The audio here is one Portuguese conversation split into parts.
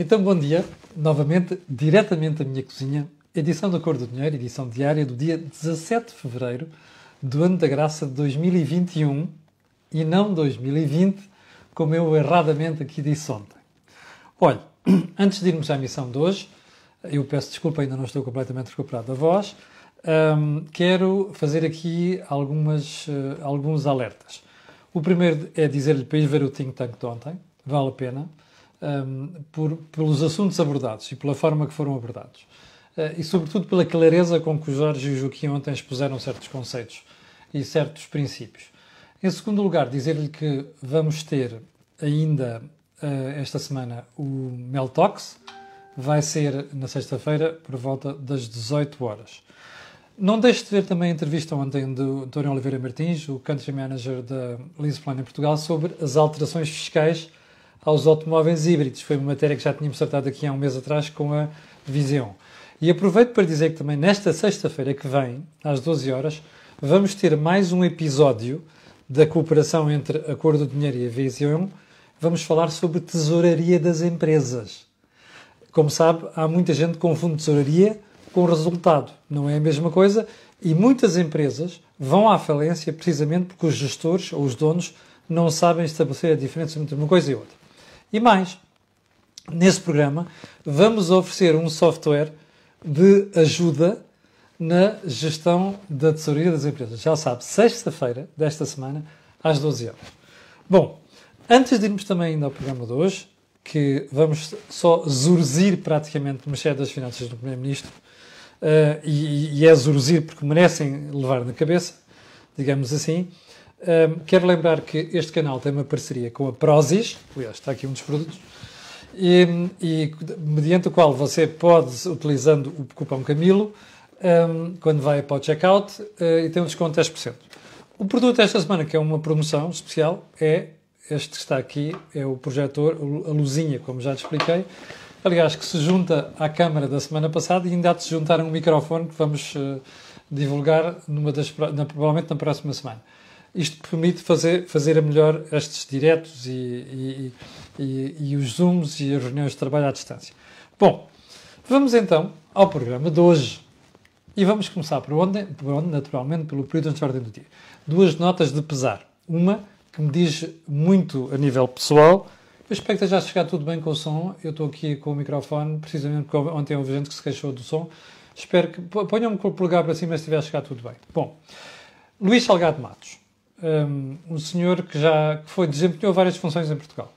Então, bom dia, novamente, diretamente da minha cozinha, edição da Cor do Dinheiro, edição diária do dia 17 de fevereiro do ano da graça de 2021 e não 2020, como eu erradamente aqui disse ontem. Olha, antes de irmos à missão de hoje, eu peço desculpa, ainda não estou completamente recuperado da voz, um, quero fazer aqui algumas, uh, alguns alertas. O primeiro é dizer-lhe para ir ver o think tank de ontem, vale a pena um, por, pelos assuntos abordados e pela forma que foram abordados. Uh, e, sobretudo, pela clareza com que o Jorge e o Joaquim ontem expuseram certos conceitos e certos princípios. Em segundo lugar, dizer-lhe que vamos ter ainda uh, esta semana o Meltox, vai ser na sexta-feira por volta das 18 horas. Não deixe de ver também a entrevista ontem do António Oliveira Martins, o Country Manager da Leaseplan em Portugal, sobre as alterações fiscais aos automóveis híbridos. Foi uma matéria que já tínhamos tratado aqui há um mês atrás com a Visão. E aproveito para dizer que também nesta sexta-feira que vem, às 12 horas, vamos ter mais um episódio da cooperação entre a Cor do Dinheiro e a Visão. Vamos falar sobre tesouraria das empresas. Como sabe, há muita gente que confunde tesouraria com resultado. Não é a mesma coisa e muitas empresas vão à falência precisamente porque os gestores ou os donos não sabem estabelecer a diferença entre uma coisa e outra. E mais, nesse programa vamos oferecer um software de ajuda na gestão da tesouraria das empresas. Já sabe, sexta-feira desta semana, às 12 horas. Bom, antes de irmos também ainda ao programa de hoje, que vamos só zurzir praticamente Ministério das Finanças do Primeiro-Ministro, uh, e, e é zurzir porque merecem levar na cabeça, digamos assim, um, quero lembrar que este canal tem uma parceria com a Prozis, aliás, está aqui um dos produtos, e, e mediante o qual você pode, utilizando o cupom Camilo, um, quando vai para o checkout, uh, e tem um desconto de 10%. O produto desta semana, que é uma promoção especial, é este que está aqui, é o projetor, a luzinha, como já te expliquei. Aliás, que se junta à câmara da semana passada e ainda há de se juntar um microfone que vamos uh, divulgar numa das, na, provavelmente na próxima semana isto permite fazer, fazer a melhor estes diretos e, e, e, e, os Zooms e as reuniões de trabalho à distância. Bom, vamos então ao programa de hoje. E vamos começar por onde? Por onde naturalmente, pelo período de ordem do dia. Duas notas de pesar. Uma que me diz muito a nível pessoal. Eu espero que esteja a chegar tudo bem com o som. Eu estou aqui com o microfone, precisamente porque ontem houve gente que se queixou do som. Espero que. Ponham-me com o polegar para cima se estiver a chegar tudo bem. Bom, Luís Salgado Matos um, um senhor que já que foi desempenhou várias funções em Portugal.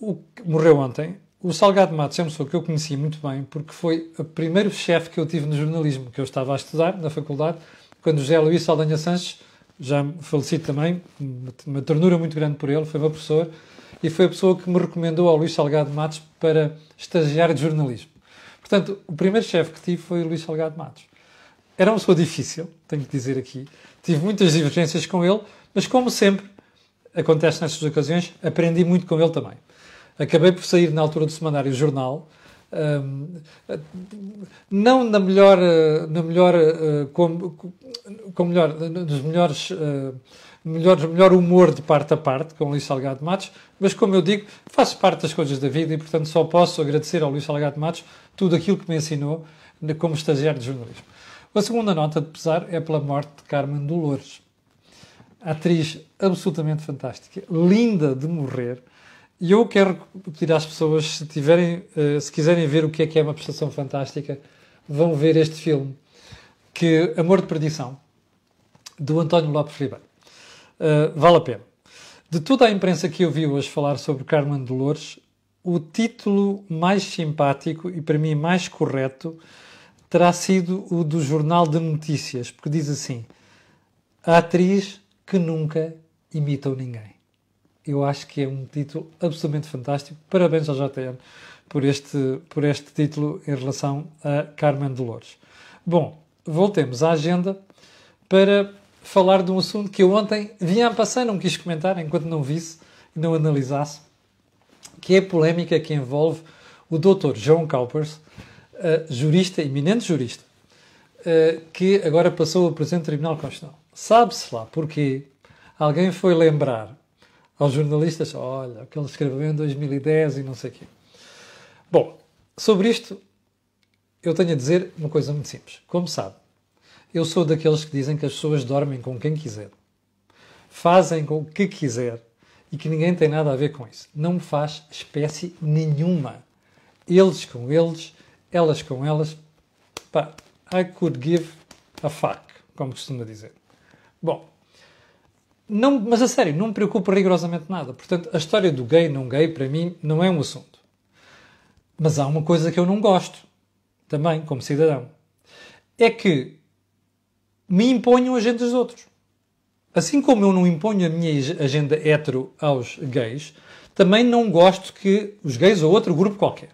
O, morreu ontem. O Salgado Matos é uma pessoa que eu conheci muito bem porque foi o primeiro chefe que eu tive no jornalismo, que eu estava a estudar na faculdade, quando José Luís Saldanha Sanches, já falecido também, uma ternura muito grande por ele, foi meu professor e foi a pessoa que me recomendou ao Luís Salgado Matos para estagiário de jornalismo. Portanto, o primeiro chefe que tive foi o Luís Salgado Matos. Era uma pessoa difícil, tenho que dizer aqui. Tive muitas divergências com ele, mas como sempre acontece nestas ocasiões, aprendi muito com ele também. Acabei por sair na altura do semanário Jornal, um, não na melhor, na melhor, uh, com, com melhor, nos melhores, uh, melhor, melhor humor de parte a parte com o Luís Salgado Matos, mas como eu digo, faço parte das coisas da vida e, portanto, só posso agradecer ao Luís Salgado Matos tudo aquilo que me ensinou como estagiário de jornalismo. A segunda nota de pesar é pela morte de Carmen Dolores. Atriz absolutamente fantástica, linda de morrer. E eu quero pedir às pessoas, se, tiverem, eh, se quiserem ver o que é que é uma prestação fantástica, vão ver este filme, que Amor de Perdição, do António Lopes Ribeiro. Uh, vale a pena. De toda a imprensa que eu vi hoje falar sobre Carmen Dolores, o título mais simpático e para mim mais correto terá sido o do Jornal de Notícias, porque diz assim: A atriz que nunca imitou ninguém. Eu acho que é um título absolutamente fantástico. Parabéns ao JTN por este, por este título em relação a Carmen Dolores. Bom, voltemos à agenda para falar de um assunto que eu ontem vinha a passar, não quis comentar enquanto não visse e não analisasse, que é a polémica que envolve o Dr. John Cowpers, jurista, eminente jurista, uh, que agora passou a Presidente do Tribunal Constitucional. Sabe-se lá porque alguém foi lembrar aos jornalistas, olha, o que ele escreveu em 2010 e não sei o quê. Bom, sobre isto, eu tenho a dizer uma coisa muito simples. Como sabe, eu sou daqueles que dizem que as pessoas dormem com quem quiser, fazem com o que quiser e que ninguém tem nada a ver com isso. Não me faz espécie nenhuma. Eles com eles, elas com elas. Pá, I could give a fuck, como costuma dizer. Bom, não, mas a sério, não me preocupa rigorosamente nada. Portanto, a história do gay não gay, para mim, não é um assunto. Mas há uma coisa que eu não gosto, também, como cidadão. É que me imponham agendas dos outros. Assim como eu não imponho a minha agenda hetero aos gays, também não gosto que os gays ou outro grupo qualquer,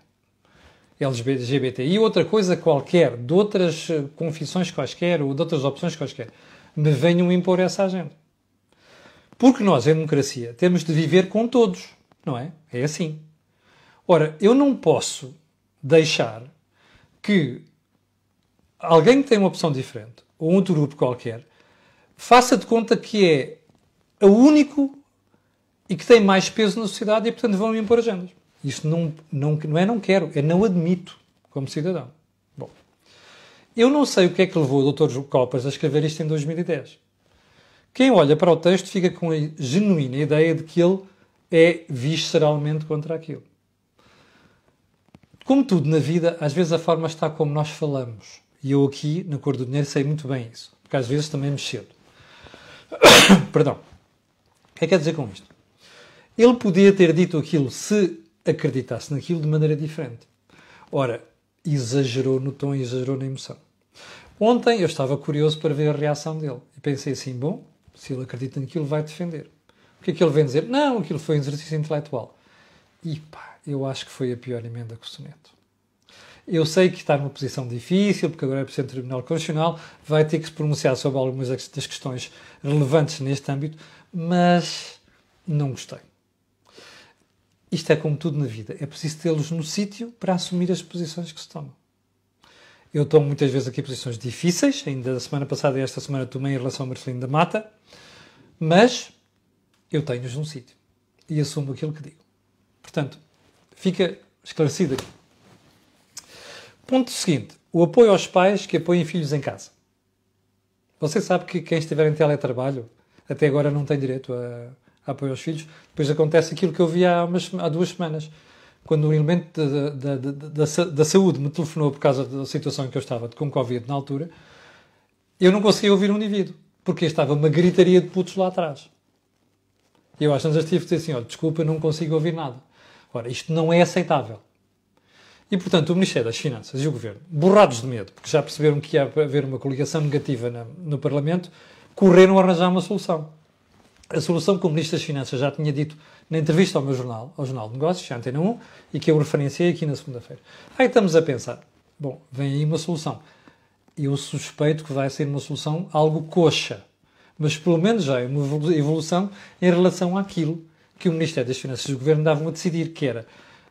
LGBTI, outra coisa qualquer, de outras eh, confissões quaisquer ou de outras opções quaisquer, me venham impor essa agenda. Porque nós, em democracia, temos de viver com todos, não é? É assim. Ora, eu não posso deixar que alguém que tem uma opção diferente, ou outro grupo qualquer, faça de conta que é o único e que tem mais peso na sociedade e, portanto, vão impor agendas. Isto não, não, não é não quero, é não admito como cidadão. Bom, eu não sei o que é que levou o Dr. Copas a escrever isto em 2010. Quem olha para o texto fica com a genuína ideia de que ele é visceralmente contra aquilo. Como tudo na vida, às vezes a forma está como nós falamos. E eu aqui, na cor do dinheiro, sei muito bem isso. Porque às vezes também me cedo. Perdão. O que é que quer dizer com isto? Ele podia ter dito aquilo se acreditasse naquilo de maneira diferente. Ora, exagerou no tom, exagerou na emoção. Ontem eu estava curioso para ver a reação dele e pensei assim: bom, se ele acredita naquilo, vai defender. O que é que ele vem dizer? Não, aquilo foi um exercício intelectual. E pá, eu acho que foi a pior emenda que o soneto. Eu sei que está numa posição difícil, porque agora é Presidente do Tribunal Constitucional, vai ter que se pronunciar sobre algumas das questões relevantes neste âmbito, mas não gostei. Isto é como tudo na vida, é preciso tê-los no sítio para assumir as posições que se tomam. Eu tomo muitas vezes aqui posições difíceis, ainda da semana passada e esta semana tomei em relação ao Marcelino da Mata, mas eu tenho-os num sítio e assumo aquilo que digo. Portanto, fica esclarecido aqui. Ponto seguinte: o apoio aos pais que apoiem filhos em casa. Você sabe que quem estiver em teletrabalho até agora não tem direito a, apoio aos filhos. Depois acontece aquilo que eu vi há, umas, há duas semanas, quando um elemento da, da, da, saúde me telefonou por causa da situação em que eu estava com Covid na altura, eu não conseguia ouvir um indivíduo, porque estava uma gritaria de putos lá atrás. E eu às vezes tive que dizer assim: olha, desculpa, não consigo ouvir nada. Ora, isto não é aceitável. E, portanto, o Ministério das Finanças e o Governo, borrados de medo, porque já perceberam que ia haver uma coligação negativa na, no Parlamento, correram a arranjar uma solução. A solução que o Ministro das Finanças já tinha dito na entrevista ao meu jornal, ao Jornal de Negócios, já Antena 1, e que eu referenciei aqui na segunda-feira. Aí estamos a pensar, bom, vem aí uma solução. Eu suspeito que vai ser uma solução algo coxa, mas pelo menos já é uma evolução em relação àquilo que o Ministério das Finanças e o Governo davam a decidir, que era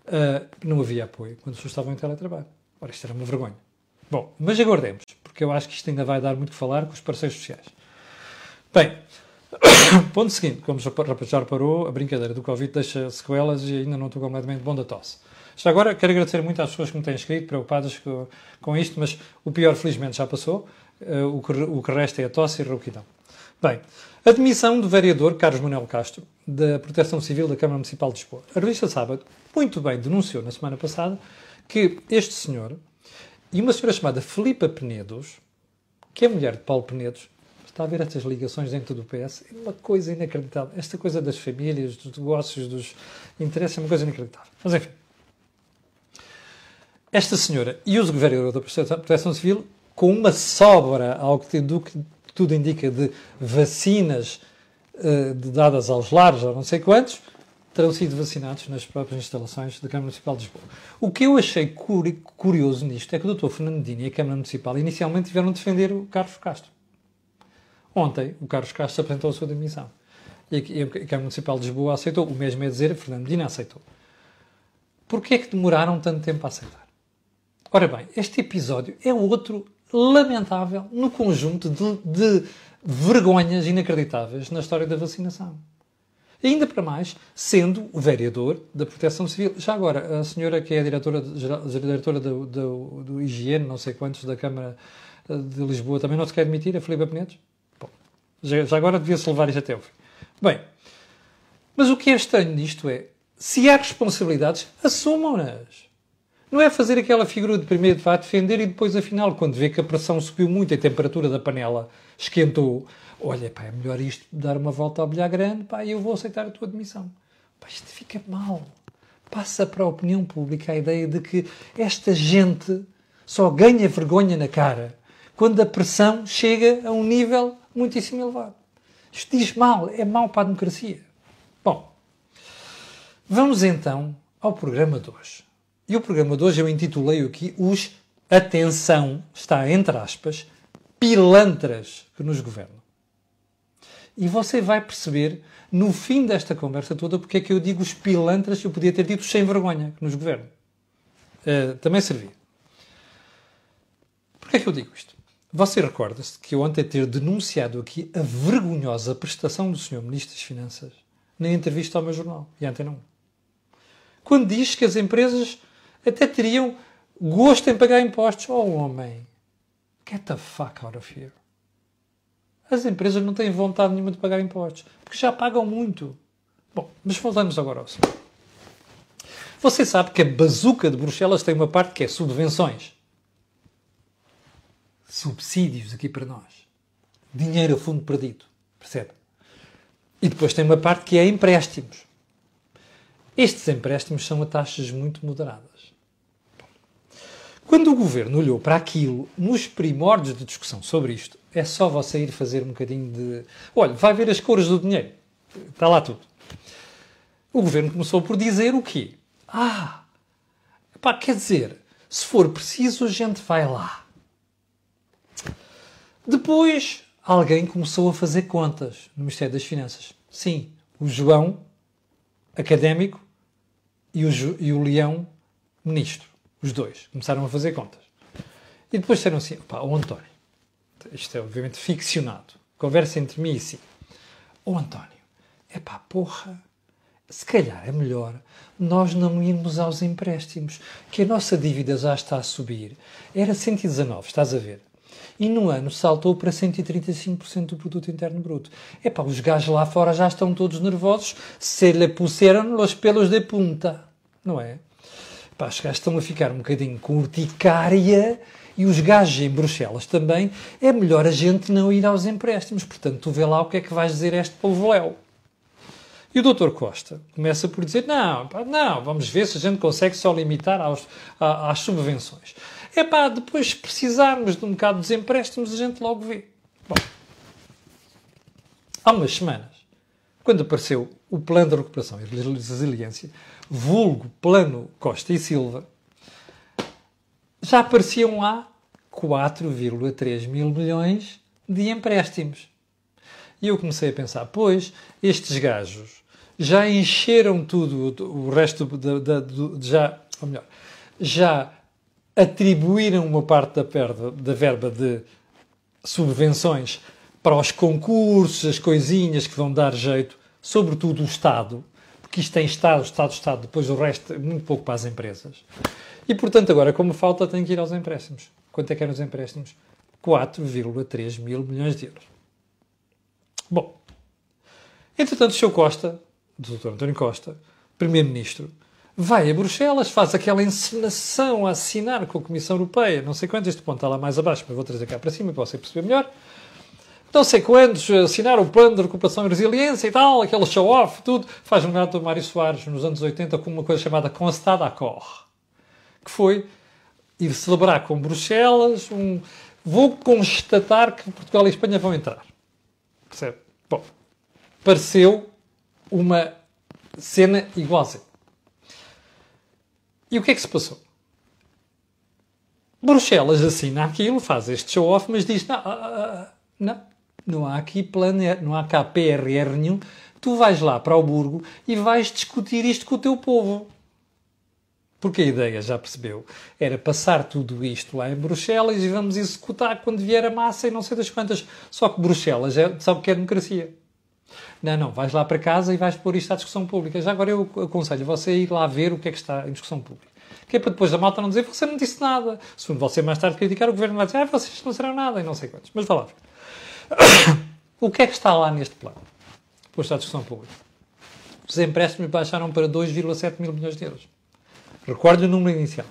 uh, não havia apoio quando as pessoas estavam em teletrabalho. Ora, isto era uma vergonha. Bom, mas aguardemos, porque eu acho que isto ainda vai dar muito que falar com os parceiros sociais. Bem, ponto seguinte, como já reparou, a brincadeira do Covid deixa sequelas e ainda não estou completamente bom da tosse. Já agora, quero agradecer muito às pessoas que me têm escrito, preocupadas com, com isto, mas o pior, felizmente, já passou. Uh, o, que, o que resta é a tosse e a rouquidão. Bem, admissão do vereador Carlos Manuel Castro, da Proteção Civil da Câmara Municipal de Lisboa. A revista Sábado, muito bem, denunciou na semana passada que este senhor e uma senhora chamada Filipa Penedos, que é mulher de Paulo Penedos, está a ver estas ligações dentro do PS, é uma coisa inacreditável. Esta coisa das famílias, dos negócios, dos interesses, é uma coisa inacreditável. Mas enfim. Esta senhora e o vereador da Proteção Civil, com uma sobra, ao que, do que tudo indica, de vacinas uh, dadas aos lares, ou não sei quantos, terão sido vacinados nas próprias instalações da Câmara Municipal de Lisboa. O que eu achei curioso nisto é que o Dr. Fernandinho e a Câmara Municipal inicialmente tiveram de defender o Carlos Castro. Ontem, o Carlos Castro apresentou a sua demissão. E a Câmara Municipal de Lisboa aceitou. O mesmo é dizer, a Fernandina aceitou. Porquê é que demoraram tanto tempo a aceitar? Ora bem, este episódio é outro lamentável no conjunto de, de vergonhas inacreditáveis na história da vacinação. Ainda para mais, sendo o vereador da Proteção Civil. Já agora, a senhora que é a diretora, diretora do, do, do Higiene, não sei quantos, da Câmara eh, de Lisboa, também não se quer admitir, a Filipe Penedos? Já, agora devia-se levar isto até ao fim. Bem, mas o que é estranho disto é, se há responsabilidades, assumam-nas. Não é fazer aquela figura de primeiro de defender e depois, afinal, quando vê que a pressão subiu muito a temperatura da panela esquentou, olha, pá, é melhor isto dar uma volta ao bilhar grande, pá, eu vou aceitar a tua admissão. Pá, isto fica mal. Passa para a opinião pública a ideia de que esta gente só ganha vergonha na cara quando a pressão chega a um nível muitíssimo elevado. Isto diz mal, é mal para a democracia. Bom, vamos então ao programa de hoje. E o programa de hoje eu intitulei aqui os Atenção, está entre aspas, pilantras que nos governam. E você vai perceber no fim desta conversa toda porque é que eu digo os pilantras, eu podia ter dito sem vergonha que nos governam. Uh, também servia. Porquê é que eu digo isto? Você recorda-se que eu ontem ter denunciado aqui a vergonhosa prestação do Sr. Ministro das Finanças na entrevista ao meu jornal, e ontem não. Quando diz que as empresas até teriam gosto em pagar impostos. Oh, homem, get the fuck out of here. As empresas não têm vontade nenhuma de pagar impostos, porque já pagam muito. Bom, mas voltamos agora ao assunto. Você sabe que a bazuca de Bruxelas tem uma parte que é subvenções. Subsídios aqui para nós. Dinheiro a fundo perdido. Percebe? E depois tem uma parte que é empréstimos. Estes empréstimos são a taxas muito moderadas. Quando o governo olhou para aquilo, nos primórdios de discussão sobre isto, é só você ir fazer um bocadinho de. Olha, vai ver as cores do dinheiro. Está lá tudo. O governo começou por dizer o quê? Ah, pá, quer dizer, se for preciso, a gente vai lá. Depois, alguém começou a fazer contas no Ministério das Finanças. Sim, o João, académico, e o, e o Leão, ministro. Os dois começaram a fazer contas. E depois disseram assim: pá, o António, isto é obviamente ficcionado, conversa entre mim e si. O António, é pá, porra, se calhar é melhor nós não irmos aos empréstimos, que a nossa dívida já está a subir. Era 119, estás a ver? E no ano saltou para 135% do produto interno bruto. É pá, os gajos lá fora já estão todos nervosos, se lhe puseram os pelos de punta, não é? Pá, os gajos estão a ficar um bocadinho com urticária e os gajos em Bruxelas também. É melhor a gente não ir aos empréstimos. Portanto, tu vê lá o que é que vais dizer a este polvoléu. E o Dr. Costa começa por dizer: não, não, vamos ver se a gente consegue só limitar aos, às subvenções. É pá, depois se precisarmos de um bocado dos empréstimos, a gente logo vê. Bom, há umas semanas, quando apareceu o Plano de Recuperação e Resiliência, vulgo Plano Costa e Silva, já apareciam lá 4,3 mil milhões de empréstimos. E eu comecei a pensar, pois, estes gajos já encheram tudo, o resto da, da, do, já, ou melhor, já atribuíram uma parte da, perda, da verba de subvenções para os concursos, as coisinhas que vão dar jeito, sobretudo o Estado, que isto tem Estado, Estado, Estado, depois o resto, muito pouco para as empresas. E, portanto, agora, como falta, tem que ir aos empréstimos. Quanto é que eram os empréstimos? 4,3 mil milhões de euros. Bom, entretanto, o Sr. Costa, o Dr. António Costa, Primeiro-Ministro, vai a Bruxelas, faz aquela encenação a assinar com a Comissão Europeia, não sei quanto, este ponto está lá mais abaixo, mas vou trazer cá para cima para você perceber melhor não sei quantos assinaram o plano de recuperação e resiliência e tal, aquele show-off, tudo. Faz lembrar do Mário Soares nos anos 80 com uma coisa chamada Constat d'accord, que foi ir celebrar com Bruxelas um... Vou constatar que Portugal e Espanha vão entrar. Percebe? Bom, pareceu uma cena igualzinha. E o que é que se passou? Bruxelas assina aquilo, faz este show-off, mas diz: não, ah, ah, ah, não, não há aqui plano, não há cá PRR nenhum. Tu vais lá para o Burgo e vais discutir isto com o teu povo. Porque a ideia, já percebeu, era passar tudo isto lá em Bruxelas e vamos executar quando vier a massa e não sei das quantas. Só que Bruxelas é, sabe o que é democracia. Não, não, vais lá para casa e vais pôr isto à discussão pública. Já agora eu aconselho você a ir lá ver o que é que está em discussão pública. Que é para depois a malta não dizer você não disse nada. Se você mais tarde criticar, o governo vai dizer ah, vocês não serão nada e não sei quantos. Mas vá lá. o que é que está lá neste plano? Posto à discussão pública. Os empréstimos baixaram para 2,7 mil milhões de euros. Recorde o número inicial.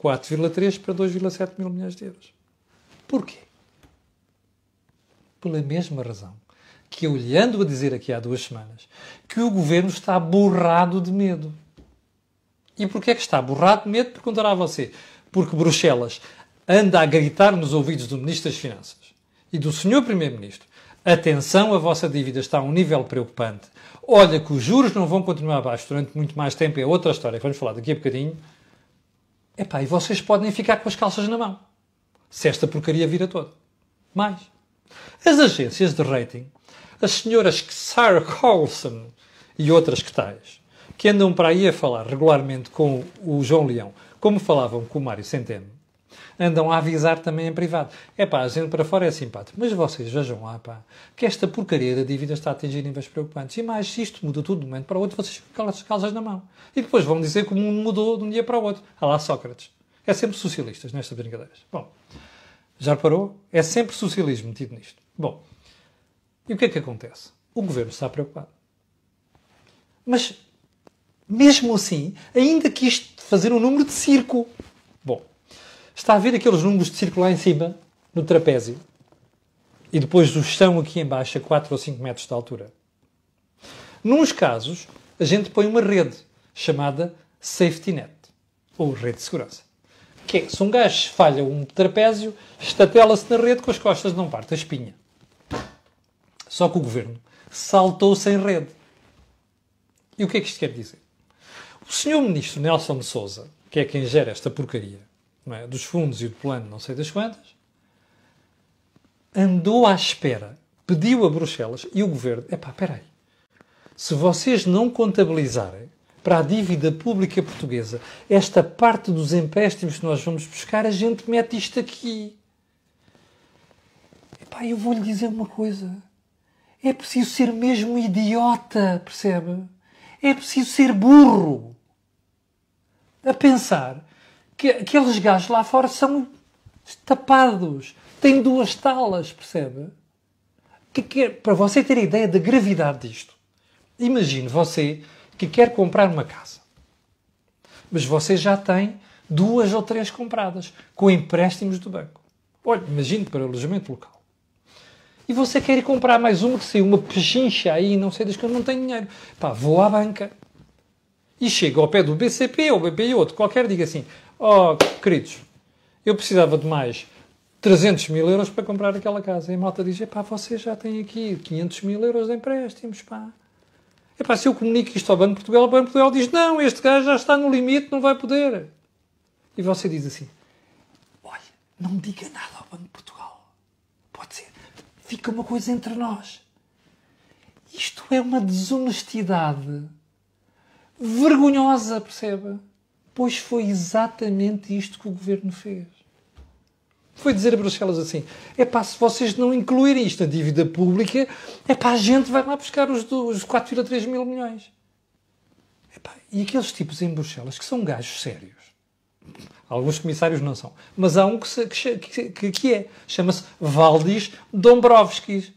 4,3 para 2,7 mil milhões de euros. Porquê? Pela mesma razão que eu lhe ando a dizer aqui há duas semanas, que o governo está borrado de medo. E porquê é que está borrado de medo? Perguntará a você. Porque Bruxelas anda a gritar nos ouvidos do Ministro das Finanças e do Sr. Primeiro-Ministro atenção, a vossa dívida está a um nível preocupante. Olha que os juros não vão continuar abaixo durante muito mais tempo, é outra história que vamos falar daqui a bocadinho. Epá, e vocês podem ficar com as calças na mão. Se esta porcaria vira toda. Mais. As agências de rating as senhoras Sarah Carlson e outras que tais, que andam para aí a falar regularmente com o João Leão, como falavam com o Mário Centeno, andam a avisar também em privado. É pá, a gente para fora é simpático, mas vocês vejam lá, pá, que esta porcaria da dívida está a atingir níveis preocupantes. E mais, se isto muda tudo de um momento para o outro, vocês ficam com as calças na mão. E depois vão dizer que o mundo mudou de um dia para o outro. Ah lá, Sócrates. É sempre socialistas nestas brincadeiras. Bom, já reparou? É sempre socialismo metido nisto. Bom, e o que é que acontece? O governo está preocupado. Mas, mesmo assim, ainda quis fazer um número de circo. Bom, está a ver aqueles números de circo lá em cima, no trapézio, e depois o chão aqui embaixo a 4 ou 5 metros de altura. Nuns casos, a gente põe uma rede chamada safety net, ou rede de segurança. Que é, se um gajo falha um trapézio, estatela-se na rede com as costas não parte a espinha. Só que o governo saltou sem rede. E o que é que isto quer dizer? O senhor ministro Nelson de Souza, que é quem gera esta porcaria é? dos fundos e do plano não sei das quantas, andou à espera, pediu a Bruxelas e o governo, epá, peraí, se vocês não contabilizarem para a dívida pública portuguesa esta parte dos empréstimos que nós vamos buscar, a gente mete isto aqui. Epá, eu vou-lhe dizer uma coisa é preciso ser mesmo idiota, percebe? É preciso ser burro. A pensar que aqueles gajos lá fora são tapados, têm duas talas, percebe? Que quer, para você ter ideia da gravidade disto, imagine você que quer comprar uma casa, mas você já tem duas ou três compradas com empréstimos do banco. Olha, imagine para alojamento local e você quer ir comprar mais uma que saiu uma pechincha aí, não sei das que eu não tenho dinheiro. Pá, vou à banca. E chego ao pé do BCP ou BPI outro, qualquer, diga assim: Oh, queridos, eu precisava de mais 300 mil euros para comprar aquela casa. E a malta diz: Pá, você já tem aqui 500 mil euros de empréstimos, pá. Epá, se eu comunico isto ao Banco de Portugal, o Banco de Portugal diz: Não, este gajo já está no limite, não vai poder. E você diz assim: Olha, não diga nada ao Banco de Portugal. Fica uma coisa entre nós. Isto é uma desonestidade vergonhosa, perceba? Pois foi exatamente isto que o governo fez. Foi dizer a Bruxelas assim: é pá, se vocês não incluírem isto na dívida pública, é pá, a gente vai lá buscar os, os 4,3 mil milhões. Epá, e aqueles tipos em Bruxelas que são gajos sérios Alguns comissários não são. Mas há um que, que, que, que é. Chama-se Valdis Dombrovskis.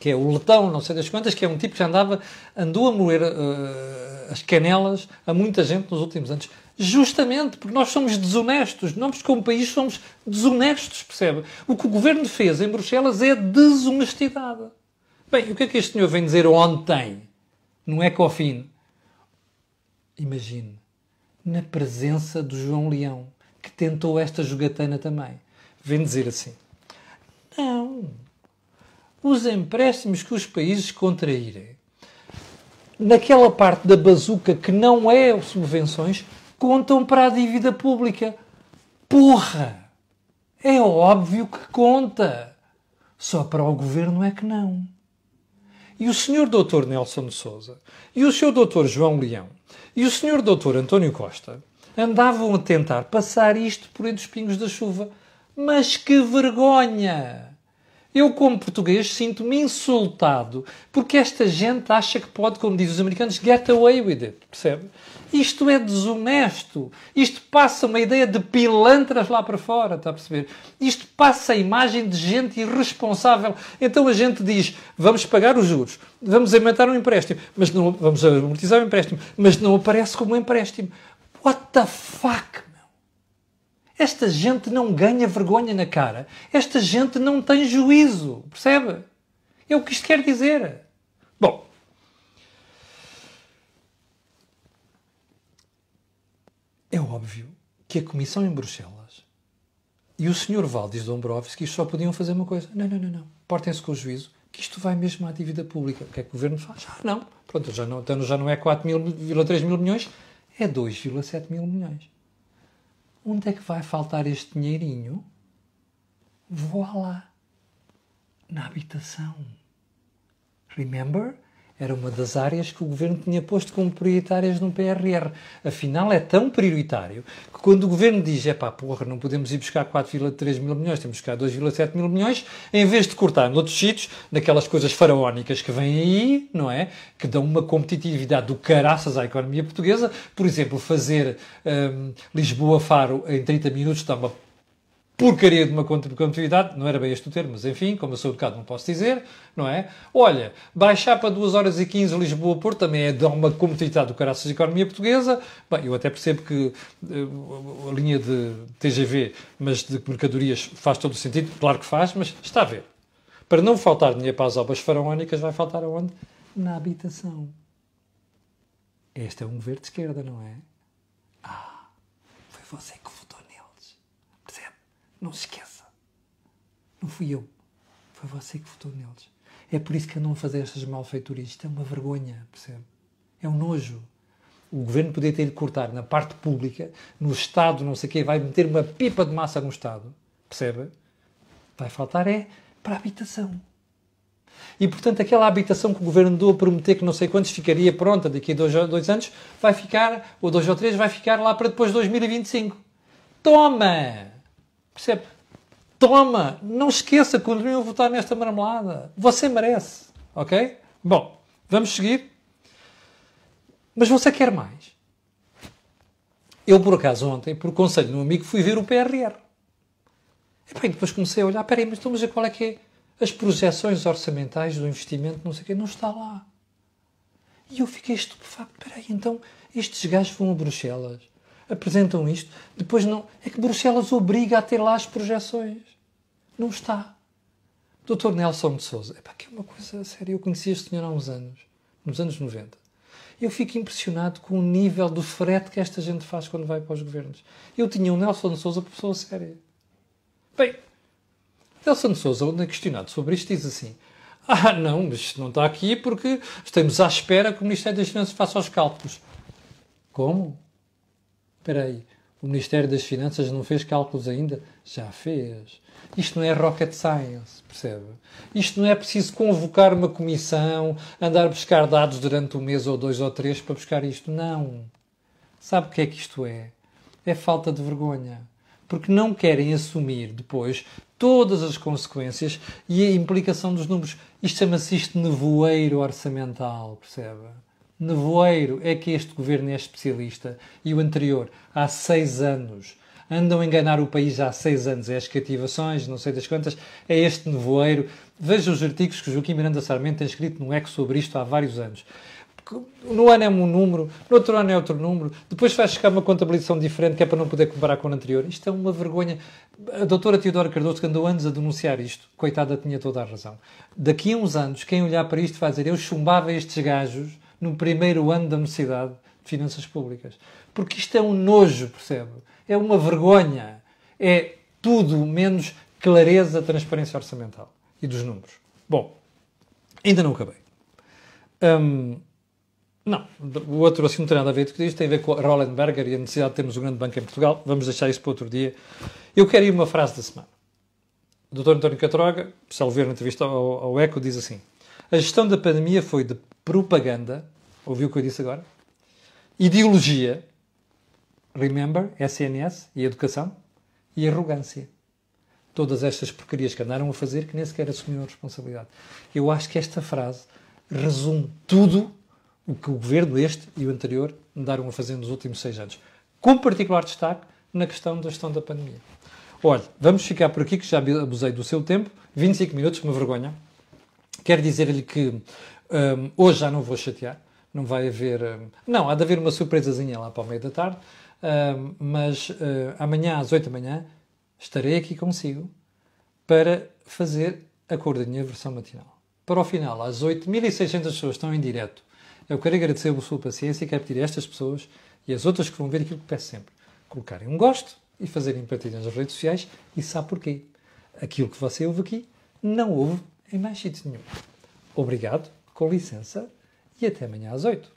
Que é o letão, não sei das quantas, que é um tipo que andava, andou a moer uh, as canelas a muita gente nos últimos anos. Justamente porque nós somos desonestos. Nós, como país, somos desonestos, percebe? O que o governo fez em Bruxelas é desonestidade. Bem, o que é que este senhor vem dizer ontem? Não é COFIN. Imagine na presença do João Leão, que tentou esta jogatana também. Vem dizer assim: não. Os empréstimos que os países contraírem naquela parte da bazuca que não é subvenções contam para a dívida pública. Porra! É óbvio que conta. Só para o governo é que não. E o senhor doutor Nelson de Souza e o senhor doutor João Leão e o senhor doutor António Costa andavam a tentar passar isto por entre os pingos da chuva. Mas que vergonha! Eu, como português, sinto-me insultado porque esta gente acha que pode, como dizem os americanos, get away with it. Percebe? Isto é desonesto. Isto passa uma ideia de pilantras lá para fora, está a perceber? Isto passa a imagem de gente irresponsável. Então a gente diz: vamos pagar os juros, vamos aumentar um empréstimo, mas não vamos amortizar o empréstimo, mas não aparece como um empréstimo. What the fuck? Esta gente não ganha vergonha na cara. Esta gente não tem juízo. Percebe? É o que isto quer dizer. Bom. É óbvio que a Comissão em Bruxelas e o Sr. Valdis Dombrovskis só podiam fazer uma coisa. Não, não, não, não. Portem-se com o juízo que isto vai mesmo à dívida pública. O que é que o Governo faz? Ah, não. Pronto, já não, então já não é 4,3 mil milhões, é 2,7 mil milhões. Onde é que vai faltar este dinheirinho? lá Na habitação. Remember? Era uma das áreas que o governo tinha posto como prioritárias no PRR. Afinal, é tão prioritário que quando o governo diz: é pá, porra, não podemos ir buscar 4,3 mil milhões, temos que buscar 2,7 mil milhões, em vez de cortar noutros sítios, naquelas coisas faraónicas que vêm aí, não é? Que dão uma competitividade do caraças à economia portuguesa. Por exemplo, fazer um, Lisboa-Faro em 30 minutos dá uma porcaria de uma continuidade, não era bem este o termo, mas enfim, como eu sou educado não posso dizer, não é? Olha, baixar para 2 horas e 15 Lisboa-Porto também é dar uma competitividade do caraças da economia portuguesa. Bem, eu até percebo que uh, a linha de TGV, mas de mercadorias, faz todo o sentido, claro que faz, mas está a ver. Para não faltar dinheiro para as obras faraónicas, vai faltar aonde? Na habitação. Este é um governo de esquerda, não é? Ah, foi você que não se esqueça. Não fui eu. Foi você que votou neles. É por isso que andam a fazer estas malfeiturias. Isto é uma vergonha, percebe? É um nojo. O governo podia ter de cortar na parte pública, no Estado, não sei o quê, vai meter uma pipa de massa no Estado, percebe? Vai faltar é para a habitação. E, portanto, aquela habitação que o governo deu a prometer que não sei quantos ficaria pronta daqui a dois, dois anos, vai ficar, ou dois ou três, vai ficar lá para depois de 2025. Toma! Percebe? Toma, não esqueça, continue a votar nesta marmelada. Você merece, ok? Bom, vamos seguir. Mas você quer mais? Eu, por acaso, ontem, por conselho de um amigo, fui ver o PRR. E bem, depois comecei a olhar, peraí, mas, então, mas qual é que é? As projeções orçamentais do investimento, não sei o quê, não está lá. E eu fiquei estupefacto. Peraí, então estes gajos vão a Bruxelas apresentam isto, depois não. É que Bruxelas obriga a ter lá as projeções. Não está. Dr. Nelson de Souza, epá, que é uma coisa séria. Eu conheci este senhor há uns anos, nos anos 90. Eu fico impressionado com o nível do frete que esta gente faz quando vai para os governos. Eu tinha um Nelson de Souza pessoa séria. Bem, Nelson de Souza, onde é questionado sobre isto, diz assim: Ah, não, mas isto não está aqui porque estamos à espera que o Ministério das Finanças faça os cálculos. Como? Espera aí, o Ministério das Finanças não fez cálculos ainda? Já fez. Isto não é rocket science, percebe? Isto não é preciso convocar uma comissão, andar a buscar dados durante um mês ou dois ou três para buscar isto. Não. Sabe o que é que isto é? É falta de vergonha. Porque não querem assumir depois todas as consequências e a implicação dos números. Isto chama-se isto nevoeiro orçamental, percebe? Nevoeiro é que este governo é especialista e o anterior há seis anos. Andam a enganar o país há seis anos. É as cativações, não sei das quantas, é este nevoeiro. Veja os artigos que Joaquim Miranda Sarmento tem escrito no ECO sobre isto há vários anos. No ano é um número, no outro ano é outro número, depois faz chegar uma contabilização diferente que é para não poder comparar com o anterior. Isto é uma vergonha. A doutora Teodora Cardoso, que andou anos a denunciar isto, coitada, tinha toda a razão. Daqui a uns anos, quem olhar para isto vai dizer: Eu chumbava estes gajos no primeiro ano da Universidade de Finanças Públicas. Porque isto é um nojo, percebe? É uma vergonha. É tudo menos clareza, transparência orçamental e dos números. Bom, ainda não acabei. Hum, não, o outro assunto não tem nada a ver com isto, tem a ver com a Rollenberger e a necessidade de termos um grande banco em Portugal. Vamos deixar isso para outro dia. Eu quero ir uma frase da semana. O Dr. António Catroga, ver na entrevista ao, ao ECO, diz assim: A gestão da pandemia foi de propaganda, ouviu o que eu disse agora? Ideologia, remember, SNS e educação, e arrogância. todas estas porcarias que andaram a fazer que nem sequer assumiram a responsabilidade. Eu acho que esta frase resume tudo o que o governo este e o anterior andaram a fazer nos últimos seis anos, com particular destaque na questão da gestão da pandemia. Olha, vamos ficar por aqui, que já abusei do seu tempo. 25 minutos, uma vergonha. Quero dizer-lhe que um, hoje já não vou chatear. Não vai haver. Um, não, há de haver uma surpresazinha lá para o meio da tarde. Um, mas uh, amanhã, às 8 da manhã, estarei aqui consigo para fazer a cor da minha versão matinal. Para o final, às 8.600 pessoas estão em direto. Eu quero agradecer a sua paciência e quero pedir a estas pessoas e as outras que vão ver aquilo que peço sempre: colocarem um gosto e fazerem partilhas nas redes sociais. E sabe porquê? Aquilo que você ouve aqui não ouve em mais sítio nenhum. Obrigado, com licença e até amanhã às 8.